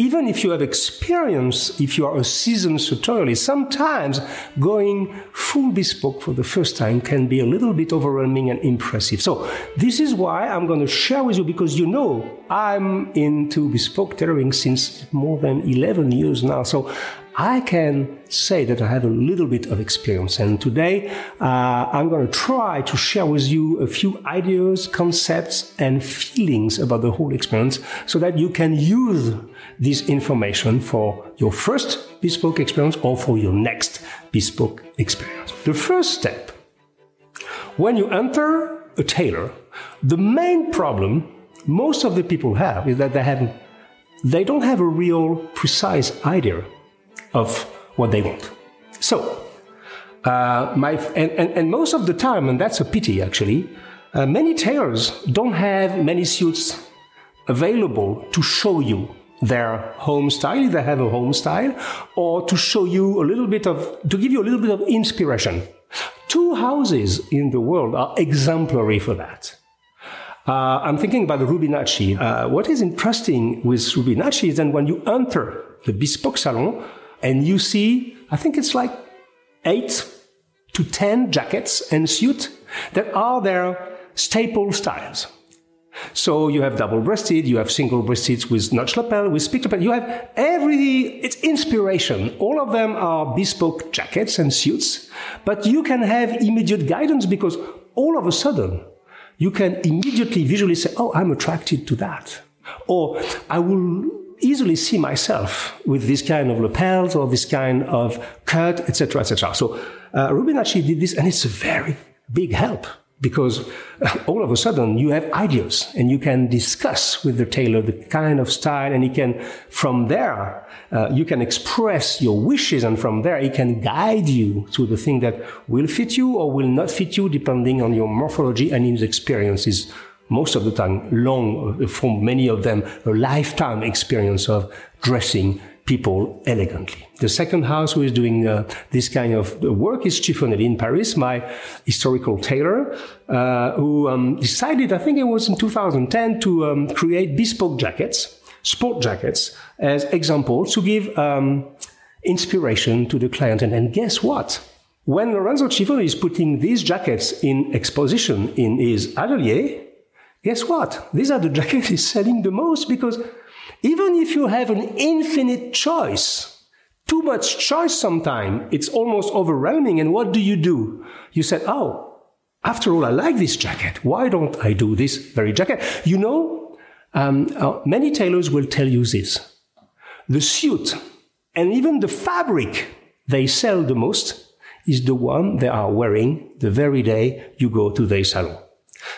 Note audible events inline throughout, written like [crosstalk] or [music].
even if you have experience, if you are a seasoned sartorialist, sometimes going full bespoke for the first time can be a little bit overwhelming and impressive. So this is why I'm going to share with you because you know I'm into bespoke tailoring since more than 11 years now. So I can say that I have a little bit of experience. And today, uh, I'm going to try to share with you a few ideas, concepts, and feelings about the whole experience so that you can use this information for your first bespoke experience or for your next bespoke experience. The first step, when you enter a tailor, the main problem most of the people have is that they have they don't have a real precise idea of what they want. So, uh, my, and, and, and, most of the time, and that's a pity actually, uh, many tailors don't have many suits available to show you their home style, if they have a home style, or to show you a little bit of, to give you a little bit of inspiration. Two houses in the world are exemplary for that. Uh, I'm thinking about the Rubinacci. Uh, what is interesting with Rubinacci is that when you enter the bespoke salon, and you see, I think it's like eight to 10 jackets and suits that are their staple styles. So you have double breasted, you have single breasted with notch lapel, with split lapel. You have every, it's inspiration. All of them are bespoke jackets and suits, but you can have immediate guidance because all of a sudden you can immediately visually say, Oh, I'm attracted to that. Or I will easily see myself with this kind of lapels or this kind of cut, etc., etc. So uh, Rubinacci did this, and it's a very big help because all of a sudden you have ideas and you can discuss with the tailor the kind of style and he can from there uh, you can express your wishes and from there he can guide you to the thing that will fit you or will not fit you depending on your morphology and his experiences. Most of the time long, for many of them, a lifetime experience of dressing people elegantly. The second house who is doing uh, this kind of work is Cifonelli in Paris, my historical tailor, uh, who um, decided, I think it was in 2010, to um, create bespoke jackets, sport jackets, as examples to give um, inspiration to the client. And, and guess what? When Lorenzo Ciffoni is putting these jackets in exposition in his atelier, Guess what? These are the [laughs] jackets he's selling the most because even if you have an infinite choice, too much choice sometimes, it's almost overwhelming. And what do you do? You said, Oh, after all, I like this jacket. Why don't I do this very jacket? You know, um, uh, many tailors will tell you this. The suit and even the fabric they sell the most is the one they are wearing the very day you go to their salon.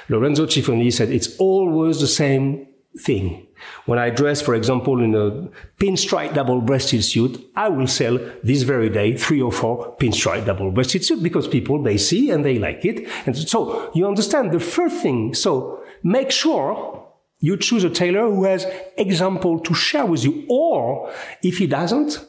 Lorenzo Ciffoni said it's always the same thing. When I dress, for example, in a pinstripe double-breasted suit, I will sell this very day three or four pinstripe double-breasted suit because people, they see and they like it. And so you understand the first thing. So make sure you choose a tailor who has example to share with you. Or if he doesn't,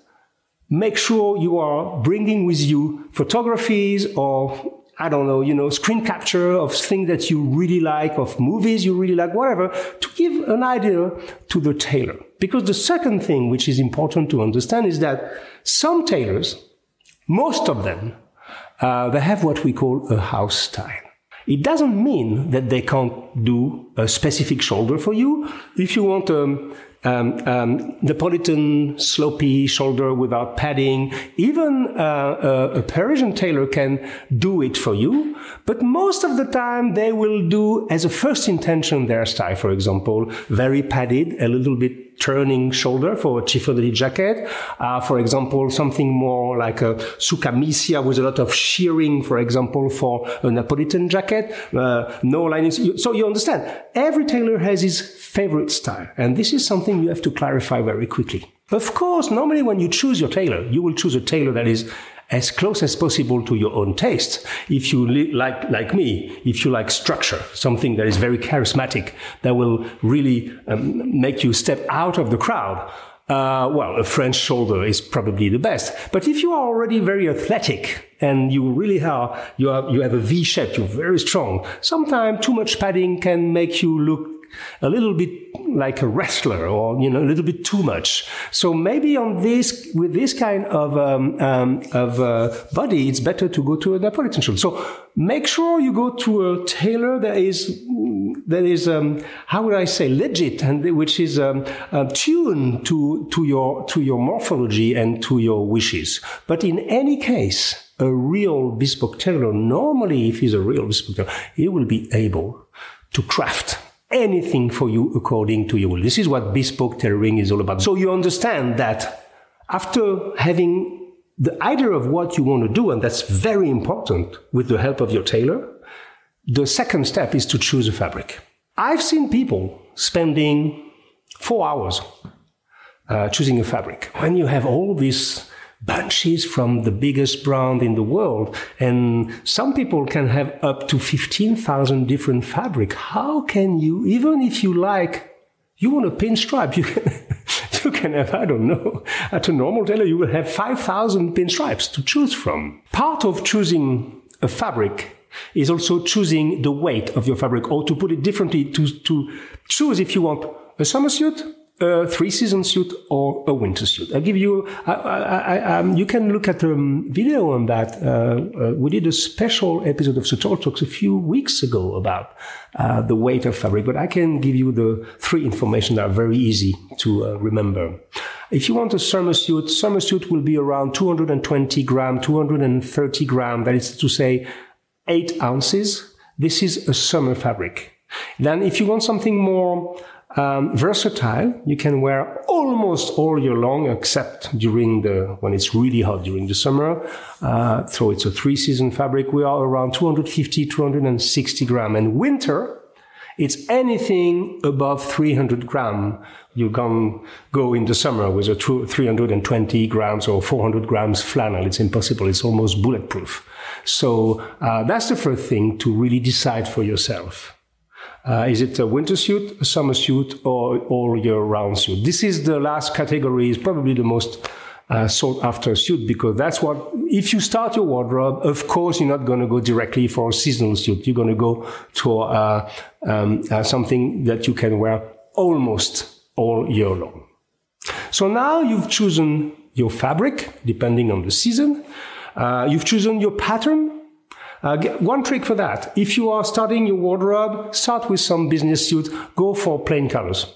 make sure you are bringing with you photographies or I don't know, you know, screen capture of things that you really like, of movies you really like, whatever, to give an idea to the tailor. Because the second thing which is important to understand is that some tailors, most of them, uh, they have what we call a house style. It doesn't mean that they can't do a specific shoulder for you. If you want um, um, um, Napolitan slopey shoulder without padding. Even uh, a, a, Parisian tailor can do it for you, but most of the time they will do as a first intention their style. For example, very padded, a little bit turning shoulder for a Cifonelli jacket. Uh, for example, something more like a sucamisia with a lot of shearing, for example, for a Napolitan jacket. Uh, no linings. So you understand, every tailor has his favorite style, and this is something you have to clarify very quickly. Of course, normally when you choose your tailor, you will choose a tailor that is as close as possible to your own taste. If you li- like, like me, if you like structure, something that is very charismatic, that will really um, make you step out of the crowd, uh, well, a French shoulder is probably the best. But if you are already very athletic and you really are, you, are, you have a V shape, you're very strong, sometimes too much padding can make you look a little bit like a wrestler or, you know, a little bit too much. So maybe on this, with this kind of, um, um, of uh, body, it's better to go to a Napolitan shoe. So make sure you go to a tailor that is, that is, um, how would I say, legit and which is um, uh, tuned to, to your, to your morphology and to your wishes. But in any case, a real bespoke tailor, normally if he's a real bespoke tailor, he will be able to craft anything for you according to your will. This is what bespoke tailoring is all about. So you understand that after having the idea of what you want to do, and that's very important with the help of your tailor, the second step is to choose a fabric. I've seen people spending four hours uh, choosing a fabric. When you have all these bunches from the biggest brand in the world. And some people can have up to 15,000 different fabric. How can you, even if you like, you want a pinstripe, [laughs] you can, you can have, I don't know, at a normal tailor, you will have 5,000 pinstripes to choose from. Part of choosing a fabric is also choosing the weight of your fabric, or to put it differently, to, to choose if you want a summer suit, a three season suit or a winter suit. I'll give you, I, I, I, um, you can look at a um, video on that. Uh, uh, we did a special episode of Sartorial Talks a few weeks ago about uh, the weight of fabric, but I can give you the three information that are very easy to uh, remember. If you want a summer suit, summer suit will be around 220 gram, 230 gram, that is to say, eight ounces. This is a summer fabric. Then if you want something more um, versatile. You can wear almost all year long, except during the when it's really hot during the summer. Uh, so it's a three season fabric. We are around 250, 260 gram. And winter, it's anything above 300 gram. You can go in the summer with a 320 grams or 400 grams flannel. It's impossible. It's almost bulletproof. So uh, that's the first thing to really decide for yourself. Uh, is it a winter suit, a summer suit, or all year round suit? This is the last category, is probably the most uh, sought after suit because that's what, if you start your wardrobe, of course, you're not going to go directly for a seasonal suit. You're going to go to uh, um, uh, something that you can wear almost all year long. So now you've chosen your fabric, depending on the season. Uh, you've chosen your pattern, uh, one trick for that. If you are starting your wardrobe, start with some business suit. Go for plain colors.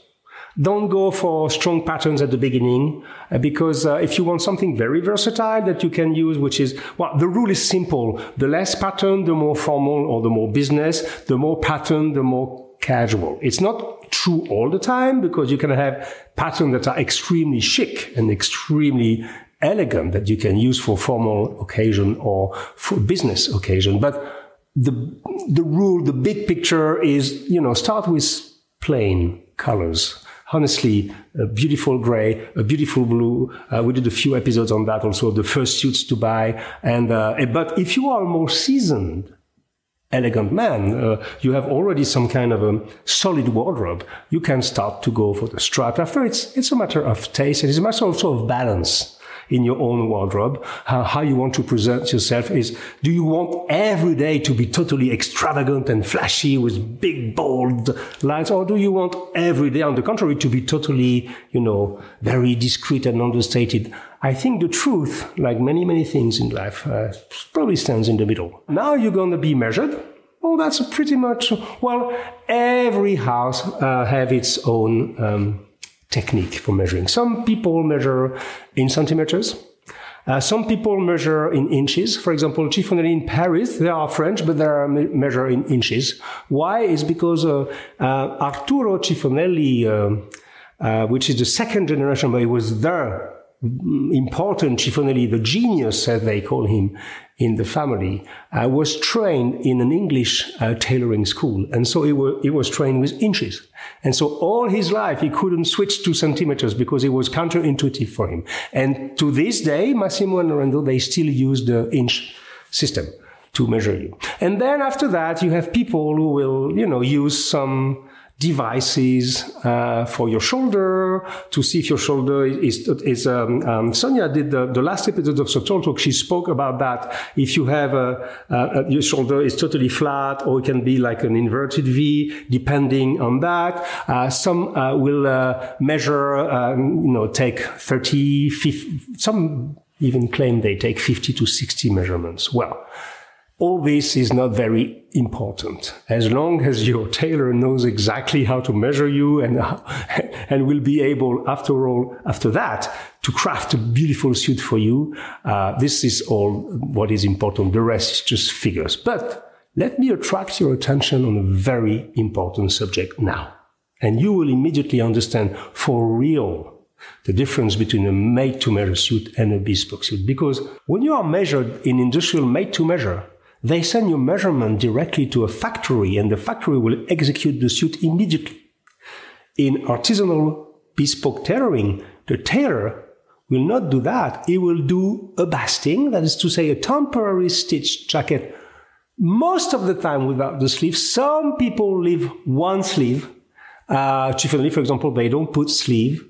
Don't go for strong patterns at the beginning uh, because uh, if you want something very versatile that you can use, which is, well, the rule is simple. The less pattern, the more formal or the more business. The more pattern, the more casual. It's not true all the time because you can have patterns that are extremely chic and extremely elegant that you can use for formal occasion or for business occasion. But the, the rule, the big picture is, you know, start with plain colors. Honestly, a beautiful gray, a beautiful blue. Uh, we did a few episodes on that also, the first suits to buy. And, uh, but if you are more seasoned, elegant man, uh, you have already some kind of a solid wardrobe. You can start to go for the strap. After it's, it's a matter of taste. It is a matter also of balance in your own wardrobe, how, how you want to present yourself is, do you want every day to be totally extravagant and flashy with big, bold lines, or do you want every day, on the contrary, to be totally, you know, very discreet and understated? I think the truth, like many, many things in life, uh, probably stands in the middle. Now you're going to be measured. Oh, that's pretty much, well, every house uh, have its own um, technique for measuring. Some people measure in centimeters. Uh, some people measure in inches. For example, Cifonelli in Paris, they are French, but they are me- measure in inches. Why? Is because uh, uh, Arturo Cifonelli, uh, uh, which is the second generation, but he was there important Cifonelli, the genius as they call him in the family, uh, was trained in an English uh, tailoring school. And so he, were, he was trained with inches. And so all his life he couldn't switch to centimeters because it was counterintuitive for him. And to this day, Massimo and Lorenzo, they still use the inch system to measure you. And then after that, you have people who will, you know, use some devices uh, for your shoulder to see if your shoulder is is. Um, um, Sonia did the, the last episode of Soul Talk. She spoke about that. If you have a, a, your shoulder is totally flat, or it can be like an inverted V, depending on that. Uh, some uh, will uh, measure, um, you know, take 30, 50, some even claim they take 50 to 60 measurements. Well, all this is not very important. As long as your tailor knows exactly how to measure you and, [laughs] and will be able, after all, after that, to craft a beautiful suit for you, uh, this is all what is important. The rest is just figures. But let me attract your attention on a very important subject now. And you will immediately understand for real the difference between a made to measure suit and a bespoke suit. Because when you are measured in industrial made to measure, they send your measurement directly to a factory and the factory will execute the suit immediately. In artisanal bespoke tailoring, the tailor will not do that. He will do a basting, that is to say, a temporary stitched jacket, most of the time without the sleeve. Some people leave one sleeve. Uh, Cifonelli, for example, they don't put sleeve.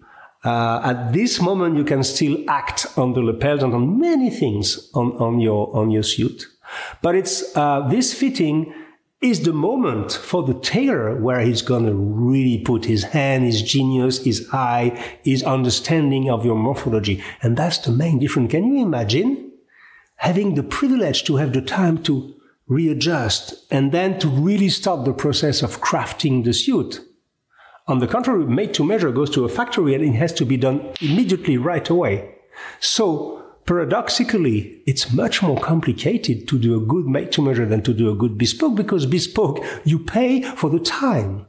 Uh, at this moment, you can still act on the lapels and on many things on, on your on your suit. But it's uh, this fitting is the moment for the tailor where he's gonna really put his hand, his genius, his eye, his understanding of your morphology. And that's the main difference. Can you imagine having the privilege to have the time to readjust and then to really start the process of crafting the suit? On the contrary, made to measure goes to a factory and it has to be done immediately right away. So paradoxically, it's much more complicated to do a good made to measure than to do a good bespoke because bespoke, you pay for the time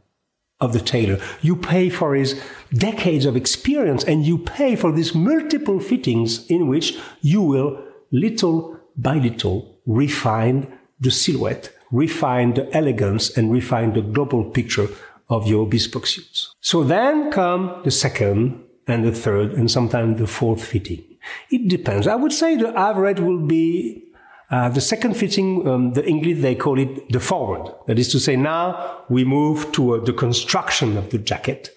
of the tailor. You pay for his decades of experience and you pay for these multiple fittings in which you will little by little refine the silhouette, refine the elegance and refine the global picture of your bespoke suits. So then come the second and the third and sometimes the fourth fitting. It depends. I would say the average will be uh, the second fitting, um, the English, they call it the forward. That is to say, now we move to uh, the construction of the jacket.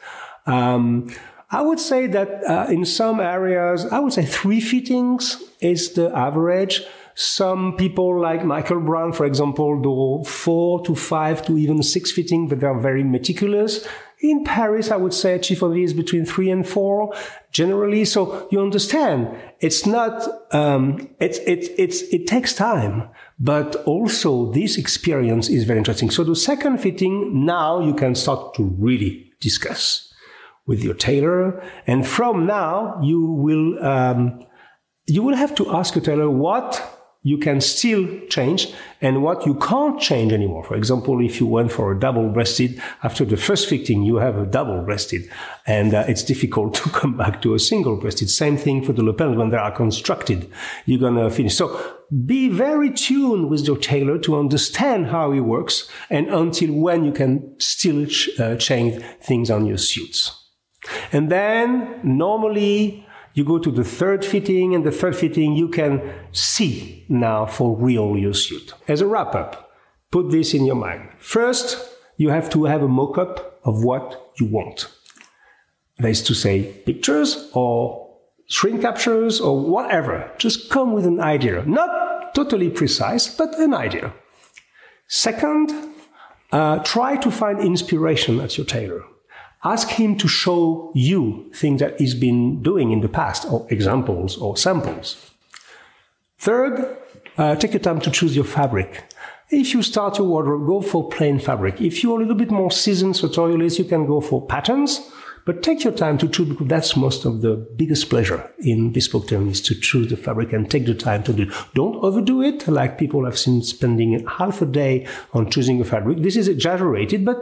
Um, I would say that uh, in some areas, I would say three fittings is the average. Some people like Michael Brown, for example, do four to five to even six fitting, but they're very meticulous. In Paris, I would say Cifonelli is between three and four generally. So you understand, it's not, um, it's, it's, it's, it takes time, but also this experience is very interesting. So the second fitting, now you can start to really discuss with your tailor. And from now, you will, um, you will have to ask your tailor what you can still change and what you can't change anymore. For example, if you went for a double breasted, after the first fitting, you have a double breasted and uh, it's difficult [laughs] to come back to a single breasted. Same thing for the lapels when they are constructed. You're going to finish. So be very tuned with your tailor to understand how he works and until when you can still ch- uh, change things on your suits. And then normally you go to the third fitting, and the third fitting you can see now for real your suit. As a wrap up, put this in your mind. First, you have to have a mock up of what you want. That is to say, pictures or screen captures or whatever. Just come with an idea. Not totally precise, but an idea. Second, uh, try to find inspiration at your tailor. Ask him to show you things that he's been doing in the past, or examples or samples. Third, uh, take your time to choose your fabric. If you start your wardrobe, go for plain fabric. If you're a little bit more seasoned sartorialist, you can go for patterns, but take your time to choose because that's most of the biggest pleasure in bespoke tailoring is to choose the fabric and take the time to do it. Don't overdo it, like people have seen spending half a day on choosing a fabric. This is exaggerated, but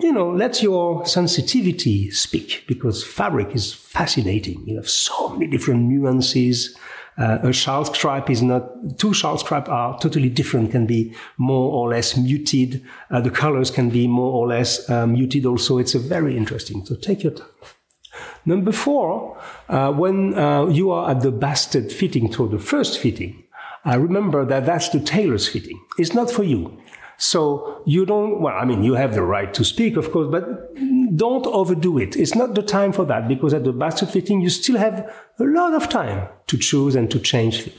you know, let your sensitivity speak because fabric is fascinating. You have so many different nuances. Uh, a chalk stripe is not, two chalk stripe are totally different, can be more or less muted. Uh, the colors can be more or less uh, muted also. It's a very interesting. So take your time. Number four, uh, when uh, you are at the basted fitting to the first fitting, I remember that that's the tailor's fitting. It's not for you. So you don't, well, I mean, you have the right to speak, of course, but don't overdo it. It's not the time for that because at the basted fitting, you still have a lot of time to choose and to change.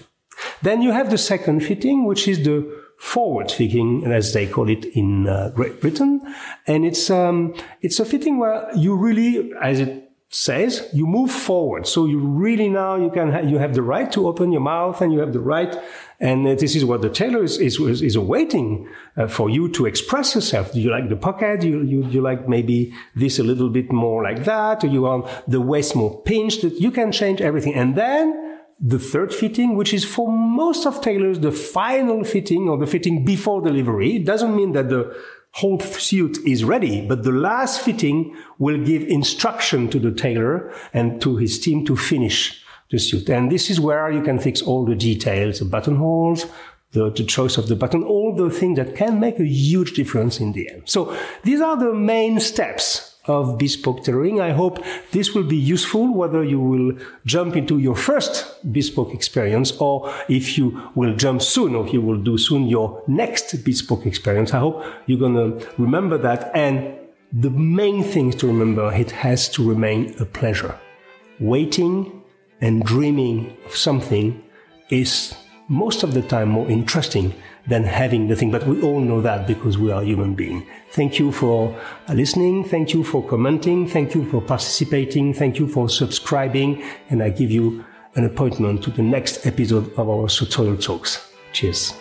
Then you have the second fitting, which is the forward fitting, as they call it in uh, Great Britain. And it's, um, it's a fitting where you really, as it says you move forward. So you really now you can ha- you have the right to open your mouth and you have the right. And uh, this is what the tailor is is, is awaiting uh, for you to express yourself. Do you like the pocket? You, you you like maybe this a little bit more like that, or you want the waist more pinched? You can change everything, and then. The third fitting, which is for most of tailors the final fitting or the fitting before delivery, it doesn't mean that the whole suit is ready, but the last fitting will give instruction to the tailor and to his team to finish the suit. And this is where you can fix all the details, the buttonholes, the, the choice of the button, all the things that can make a huge difference in the end. So these are the main steps of bespoke tailoring. I hope this will be useful, whether you will jump into your first bespoke experience or if you will jump soon or you will do soon your next bespoke experience. I hope you're going to remember that. And the main thing to remember, it has to remain a pleasure. Waiting and dreaming of something is most of the time more interesting than having the thing. But we all know that because we are human beings. Thank you for listening. Thank you for commenting. Thank you for participating. Thank you for subscribing. And I give you an appointment to the next episode of our Sartorial Talks. Cheers.